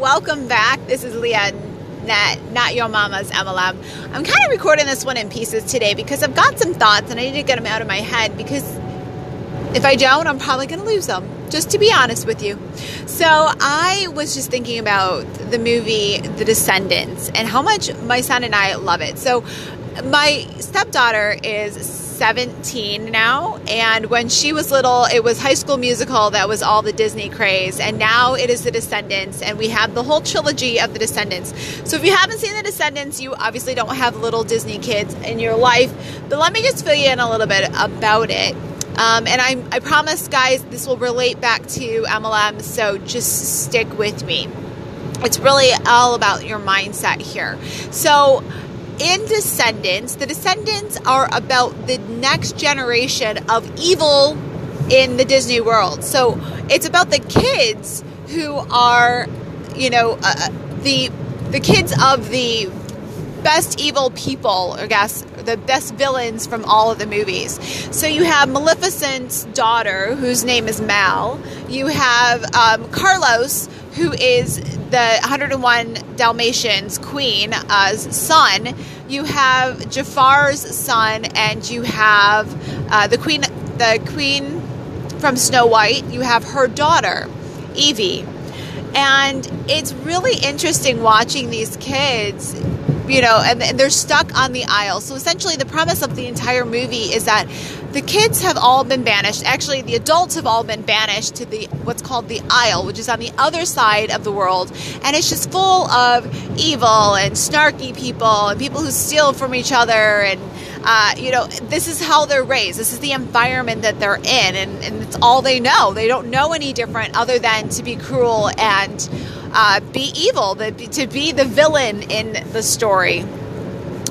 welcome back. This is Leah, not, not your mama's MLM. I'm kind of recording this one in pieces today because I've got some thoughts and I need to get them out of my head because if I don't, I'm probably going to lose them, just to be honest with you. So I was just thinking about the movie The Descendants and how much my son and I love it. So my stepdaughter is 17 now and when she was little it was high school musical that was all the disney craze and now it is the descendants and we have the whole trilogy of the descendants. So if you haven't seen the descendants you obviously don't have little disney kids in your life but let me just fill you in a little bit about it. Um, and I, I promise guys this will relate back to mlm so just stick with me. It's really all about your mindset here. So in Descendants, the Descendants are about the next generation of evil in the Disney world. So it's about the kids who are, you know, uh, uh, the the kids of the best evil people, I guess, the best villains from all of the movies. So you have Maleficent's daughter, whose name is Mal. You have um, Carlos, who is the 101 Dalmatians queen uh, son. You have Jafar's son, and you have uh, the queen, the queen from Snow White. You have her daughter, Evie, and it's really interesting watching these kids you know, and, and, they're stuck on the Isle. So essentially, the premise of the entire movie is that the kids have all been banished. Actually, the adults have all been banished to the what's called the Isle, which is on the other side of the world, and it's just full of evil and snarky people and people who steal from each other and. Uh, you know, this is how they're raised. This is the environment that they're in, and, and it's all they know. They don't know any different other than to be cruel and uh, be evil, to be the villain in the story.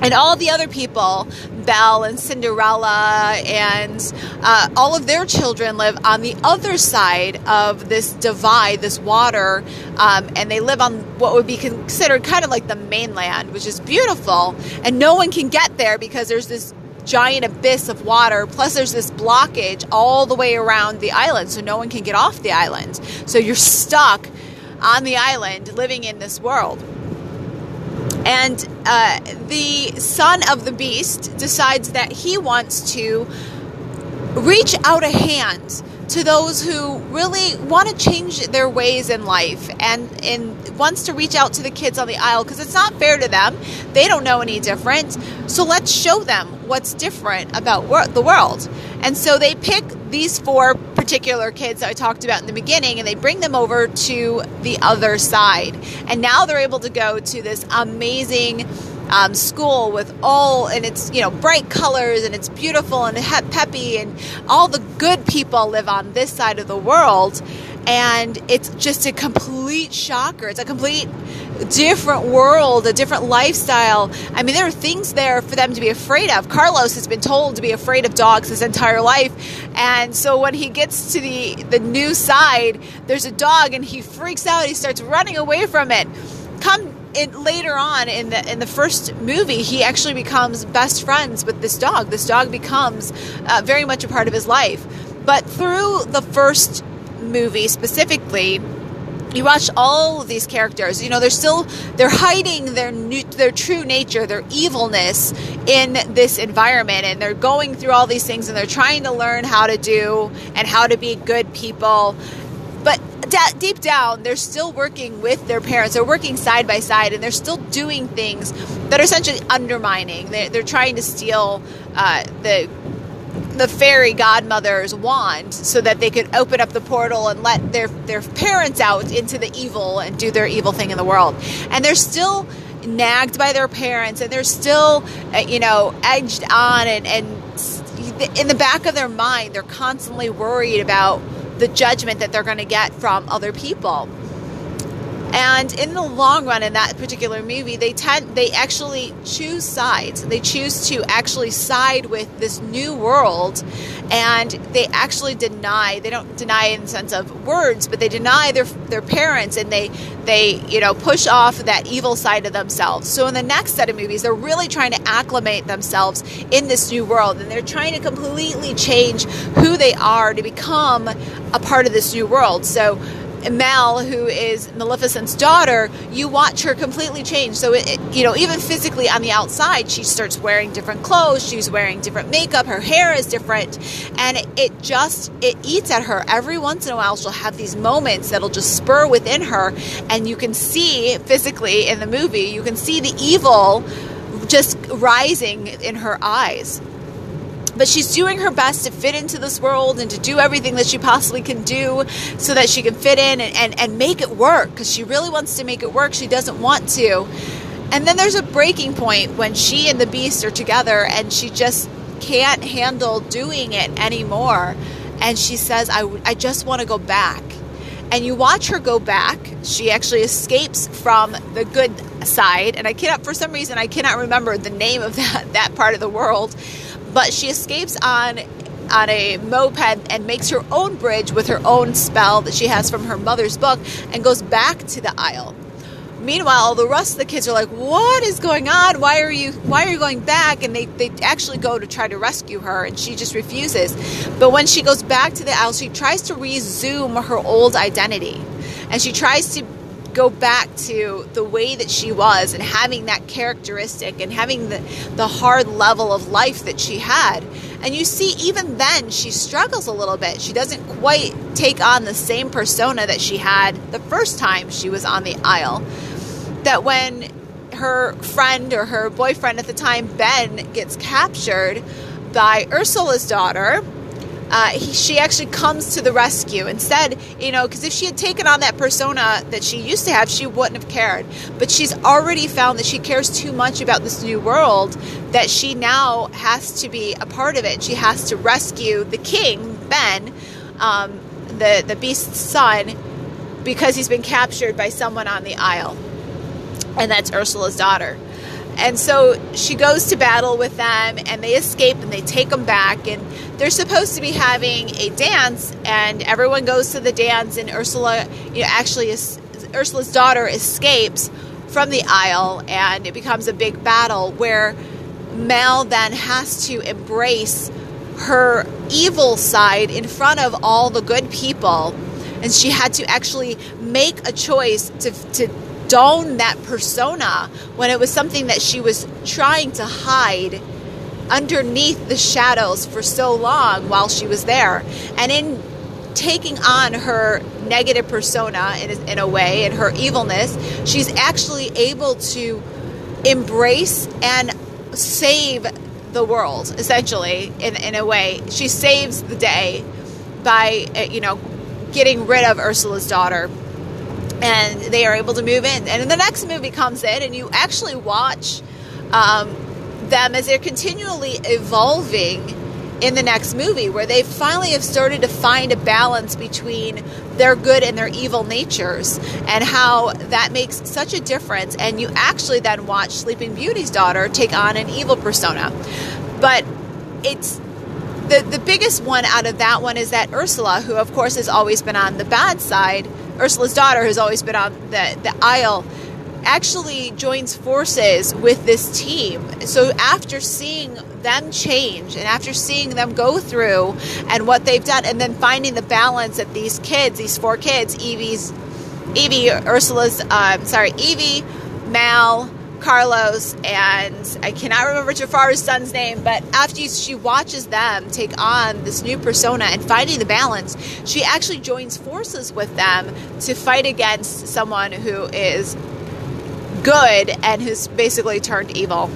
And all the other people, Belle and Cinderella, and uh, all of their children live on the other side of this divide, this water, um, and they live on what would be considered kind of like the mainland, which is beautiful. And no one can get there because there's this giant abyss of water. Plus, there's this blockage all the way around the island, so no one can get off the island. So you're stuck on the island living in this world. And uh, the son of the beast decides that he wants to reach out a hand to those who really want to change their ways in life and, and wants to reach out to the kids on the Isle because it's not fair to them. They don't know any different. So let's show them what's different about wor- the world. And so they pick these four particular kids that I talked about in the beginning and they bring them over to the other side. And now they're able to go to this amazing um, school with all and it's you know bright colors and it's beautiful and peppy and all the good people live on this side of the world and it's just a complete shocker it's a complete different world a different lifestyle. I mean there are things there for them to be afraid of. Carlos has been told to be afraid of dogs his entire life. And so when he gets to the the new side there's a dog and he freaks out. He starts running away from it. Come later on in the in the first movie, he actually becomes best friends with this dog. This dog becomes uh, very much a part of his life. But through the first movie specifically, you watch all of these characters you know they're still they're hiding their new, their true nature their evilness in this environment and they're going through all these things and they're trying to learn how to do and how to be good people but deep down, they're still working with their parents. They're working side by side, and they're still doing things that are essentially undermining. They're, they're trying to steal uh, the the fairy godmother's wand so that they could open up the portal and let their their parents out into the evil and do their evil thing in the world. And they're still nagged by their parents, and they're still, uh, you know, edged on, and, and in the back of their mind, they're constantly worried about the judgment that they're going to get from other people. And in the long run, in that particular movie, they tend they actually choose sides. They choose to actually side with this new world, and they actually deny. They don't deny in the sense of words, but they deny their their parents, and they they you know push off that evil side of themselves. So in the next set of movies, they're really trying to acclimate themselves in this new world, and they're trying to completely change who they are to become a part of this new world. So Mel, who is Maleficent's daughter, you watch her completely change. So, it, it, you know, even physically on the outside, she starts wearing different clothes. She's wearing different makeup. Her hair is different, and it, it just it eats at her. Every once in a while, she'll have these moments that'll just spur within her, and you can see physically in the movie, you can see the evil just rising in her eyes but she's doing her best to fit into this world and to do everything that she possibly can do so that she can fit in and, and, and make it work because she really wants to make it work. She doesn't want to. And then there's a breaking point when she and the beast are together and she just can't handle doing it anymore. And she says, I, I just want to go back. And you watch her go back. She actually escapes from the good side. And I cannot, for some reason, I cannot remember the name of that, that part of the world but she escapes on on a moped and makes her own bridge with her own spell that she has from her mother's book and goes back to the Isle. Meanwhile, the rest of the kids are like, "What is going on? Why are you why are you going back?" And they they actually go to try to rescue her and she just refuses. But when she goes back to the Isle, she tries to resume her old identity. And she tries to go back to the way that she was and having that characteristic and having the, the hard level of life that she had. And you see, even then, she struggles a little bit. She doesn't quite take on the same persona that she had the first time she was on the Isle. That when her friend or her boyfriend at the time, Ben, gets captured by Ursula's daughter, uh, he, she actually comes to the rescue. Instead you know because if she had taken on that persona that she used to have she wouldn't have cared. But she's already found that she cares too much about this new world that she now has to be a part of it. She has to rescue the king ben um, the, the beast's son because he's been captured by someone on the isle. And that's ursula's daughter and so she goes to battle with them and they escape and they take them back. And they're supposed to be having a dance and everyone goes to the dance and Ursula you know actually is, Ursula's daughter escapes from the Isle and it becomes a big battle where Mel then has to embrace her evil side in front of all the good people. And she had to actually make a choice to, to don that persona when it was something that she was trying to hide underneath the shadows for so long while she was there. And in taking on her negative persona in in a way and her evilness, she's actually able to embrace and save the world essentially in, in a way she saves the day by uh, you know getting rid of ursula's daughter and they are able to move in. And the next movie comes in, and you actually watch um, them as they're continually evolving in the next movie, where they finally have started to find a balance between their good and their evil natures, and how that makes such a difference. And you actually then watch Sleeping Beauty's daughter take on an evil persona. But it's the, the biggest one out of that one is that Ursula, who of course has always been on the bad side, Ursula's daughter, who's always been on the, the Isle, actually joins forces with this team. So after seeing them change and after seeing them go through and what they've done, and then finding the balance that these kids, these four kids, Evie's, Evie, Ursula's, um, sorry, Evie, Mal, Carlos, and I cannot remember Jafar's son's name, but after she watches them take on this new persona and finding the balance, she actually joins forces with them to fight against someone who is good and who's basically turned evil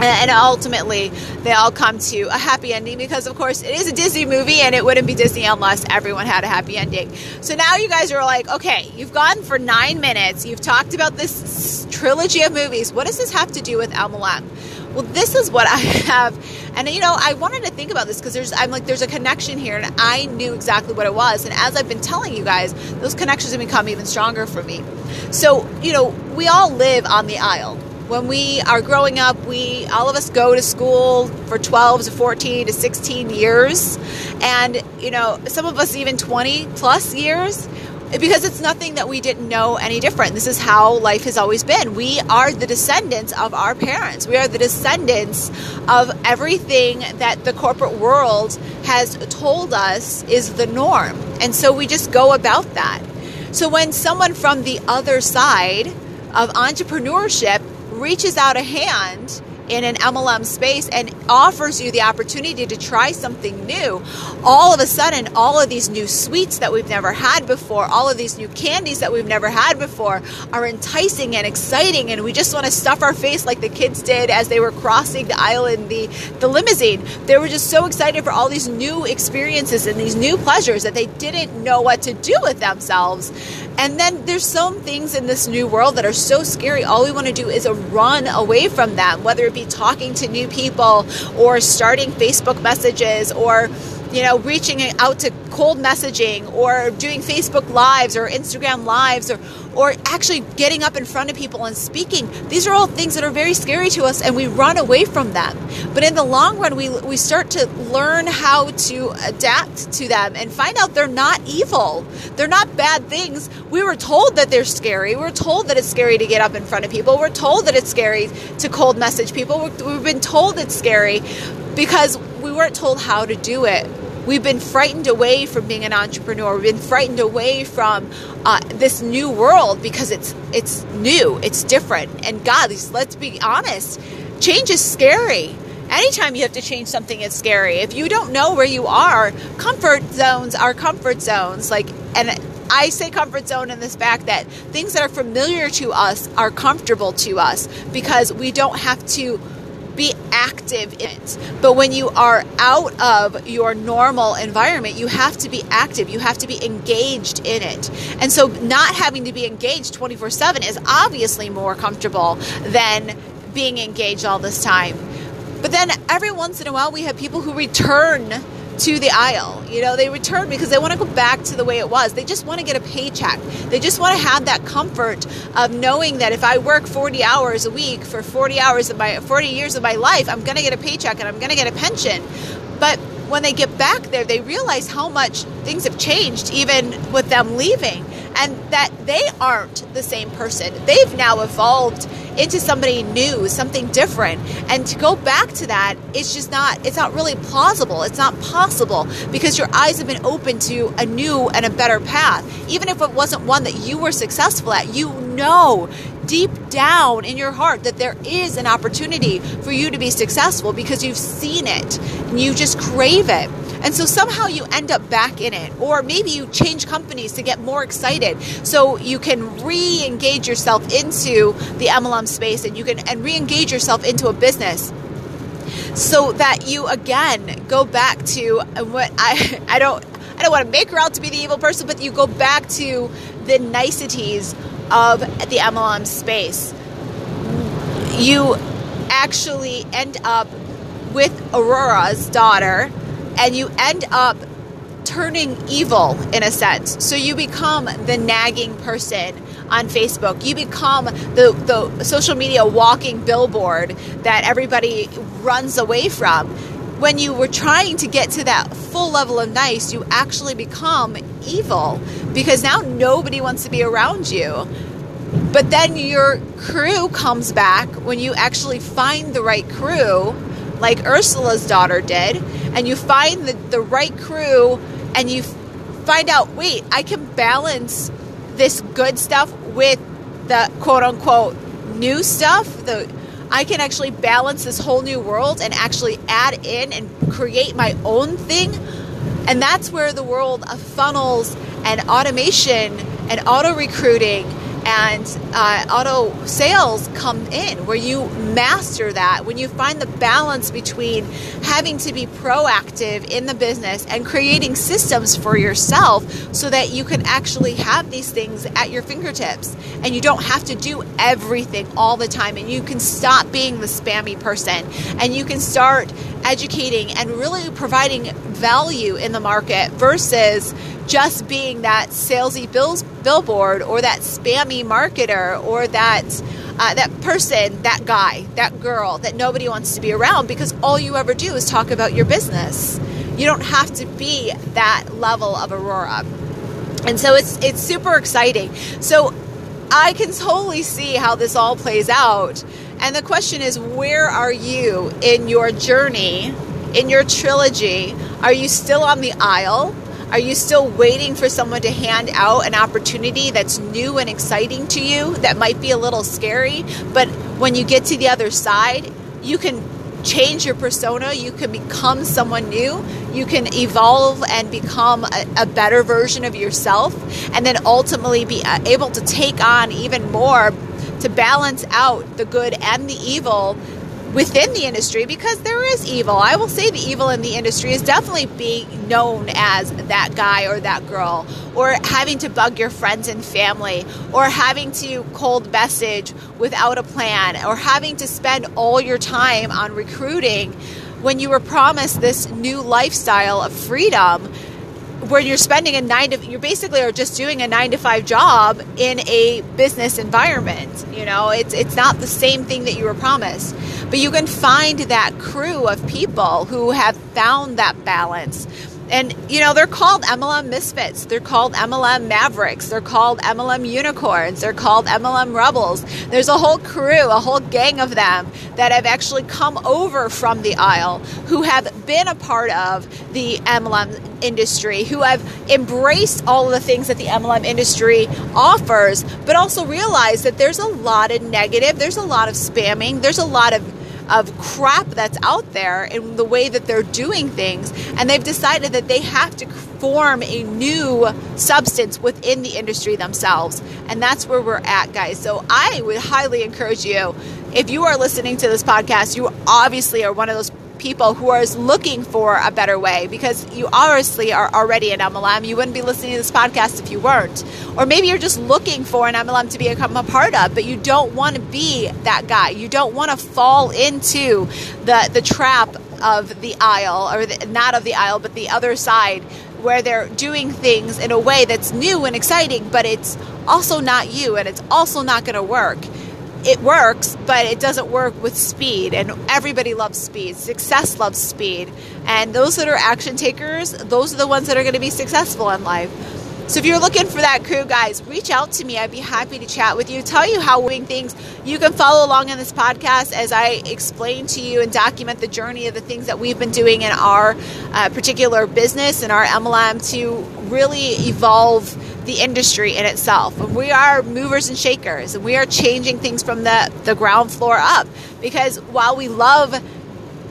and ultimately they all come to a happy ending because of course it is a disney movie and it wouldn't be disney unless everyone had a happy ending. So now you guys are like okay you've gone for nine minutes. You've talked about this trilogy of movies. What does this have to do with mlm well this is what i have. And you know i wanted to think about this because there's i'm like there's a connection here and i knew exactly what it was. And as i've been telling you guys those connections have become even stronger for me. So you know we all live on the Isle when we are growing up, we all of us go to school for 12 to 14 to 16 years, and you know, some of us even 20 plus years because it's nothing that we didn't know any different. This is how life has always been. We are the descendants of our parents. We are the descendants of everything that the corporate world has told us is the norm. And so we just go about that. So when someone from the other side of entrepreneurship reaches out a hand in an MLM space and offers you the opportunity to try something new, all of a sudden, all of these new sweets that we've never had before, all of these new candies that we've never had before are enticing and exciting. And we just want to stuff our face like the kids did as they were crossing the aisle in the, the limousine. They were just so excited for all these new experiences and these new pleasures that they didn't know what to do with themselves. And then there's some things in this new world that are so scary. All we want to do is run away from them, whether it be talking to new people or starting Facebook messages or you know, reaching out to cold messaging or doing Facebook lives or Instagram lives or or actually getting up in front of people and speaking. These are all things that are very scary to us and we run away from them. But in the long run we we start to learn how to adapt to them and find out they're not evil. They're not bad things. We were told that they're scary. We are told that it's scary to get up in front of people. We're told that it's scary to cold message people. We've been told it's scary because we weren't told how to do it. We've been frightened away from being an entrepreneur. We've been frightened away from uh, this new world because it's it's new, it's different. And God, let's be honest, change is scary. Anytime you have to change something, it's scary. If you don't know where you are, comfort zones are comfort zones. Like, and I say comfort zone in this fact that things that are familiar to us are comfortable to us because we don't have to be active in it. But when you are out of your normal environment, you have to be active. You have to be engaged in it. And so not having to be engaged 24 7 is obviously more comfortable than being engaged all this time. But then every once in a while, we have people who return to the Isle. You know, they return because they want to go back to the way it was. They just want to get a paycheck. They just want to have that comfort of knowing that if I work 40 hours a week for 40 hours of my 40 years of my life, I'm going to get a paycheck and I'm going to get a pension. But when they get back there, they realize how much things have changed even with them leaving and that they aren't the same person. They've now evolved into somebody new, something different. And to go back to that, it's just not, it's not really plausible. It's not possible because your eyes have been open to a new and a better path. Even if it wasn't one that you were successful at, you know deep down in your heart that there is an opportunity for you to be successful because you've seen it and you just crave it. And so somehow you end up back in it. Or maybe you change companies to get more excited so you can re engage yourself into the MLM space and you can and re engage yourself into a business so that you again go back to what I I don't I don't want to make her out to be the evil person, but you go back to the niceties of the MLM space. You actually end up with Aurora's daughter and you end up turning evil in a sense. So you become the nagging person on Facebook. You become the, the social media walking billboard that everybody runs away from. When you were trying to get to that full level of nice, you actually become evil because now nobody wants to be around you. But then your crew comes back when you actually find the right crew like Ursula's daughter did, and you find the, the right crew and you find out, wait, I can balance this good stuff with the quote unquote new stuff. The I can actually balance this whole new world and actually add in and create my own thing. And that's where the world of funnels and automation and auto recruiting and uh, auto sales come in where you master that when you find the balance between having to be proactive in the business and creating systems for yourself so that you can actually have these things at your fingertips. And you don't have to do everything all the time and you can stop being the spammy person and you can start educating and really providing value in the market versus just being that salesy bills, billboard or that spammy marketer or that uh, that person, that guy, that girl that nobody wants to be around because all you ever do is talk about your business. You don't have to be that level of Aurora. And so it's it's super exciting. So I can totally see how this all plays out. And the question is where are you in your journey, in your trilogy? Are you still on the Isle? Are you still waiting for someone to hand out an opportunity that's new and exciting to you that might be a little scary, but when you get to the other side, you can change your persona, you can become someone new, you can evolve and become a, a, better version of yourself, and then ultimately be uh, able to take on even more to balance out the good and the evil within the industry because there is evil. I will say the evil in the industry is definitely being known as that guy or that girl, or having to bug your friends and family, or having to cold message without a plan, or having to spend all your time on recruiting when you were promised this new lifestyle of freedom where you're spending a nine to you basically are just doing a nine to five job in a business environment you know? It's it's not the same thing that you were promised. But you can find that crew of people who have found that balance and, you know, they're called MLM misfits. They're called MLM mavericks. They're called MLM unicorns. They're called MLM rebels. There's a whole crew, a whole gang of them that have actually come over from the Isle who have been a part of the MLM industry, who have embraced all of the things that the MLM industry offers, but also realize that there's a lot of negative, there's a lot of spamming, there's a lot of of crap that's out there in the way that they're doing things. And they've decided that they have to form a new substance within the industry themselves. And that's where we're at, guys. So I would highly encourage you, if you are listening to this podcast, you obviously are one of those people who are looking for a better way because you obviously are already an MLM. You wouldn't be listening to this podcast if you weren't. Or maybe you're just looking for an MLM to become a part of, but you don't want to be that guy. You don't want to fall into the, the trap of the Isle, or the, not of the Isle, but the other side where they're doing things in a way that's new and exciting, but it's also not you and it's also not going to work it works, but it doesn't work with speed. And everybody loves speed. Success loves speed. And those that are action takers, those are the ones that are going to be successful in life. So if you're looking for that crew, guys, reach out to me. I'd be happy to chat with you, tell you how we're doing things. You can follow along in this podcast as I explain to you and document the journey of the things that we've been doing in our uh, particular business and our MLM to really evolve the industry in itself. And we are movers and shakers, and we are changing things from the, the ground floor up. Because while we love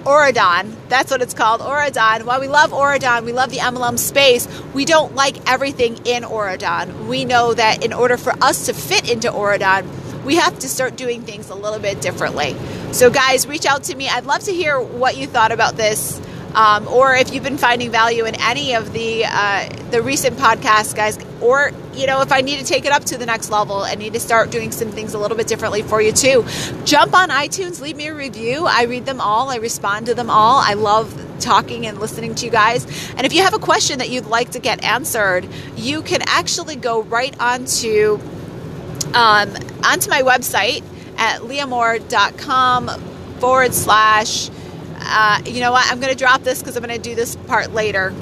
Auradon, that's what it's called, Auradon. While we love Auradon, we love the MLM space, we don't like everything in Auradon. We know that in order for us to fit into Auradon, we have to start doing things a little bit differently. So, guys, reach out to me. I'd love to hear what you thought about this um, or if you've been finding value in any of the uh, the recent podcasts, guys, or you know if I need to take it up to the next level and need to start doing some things a little bit differently for you too, jump on iTunes, leave me a review. I read them all, I respond to them all. I love talking and listening to you guys. And if you have a question that you'd like to get answered, you can actually go right onto um, onto my website at leahmoore.com forward slash uh, you know what? I'm going to drop this because I'm going to do this part later.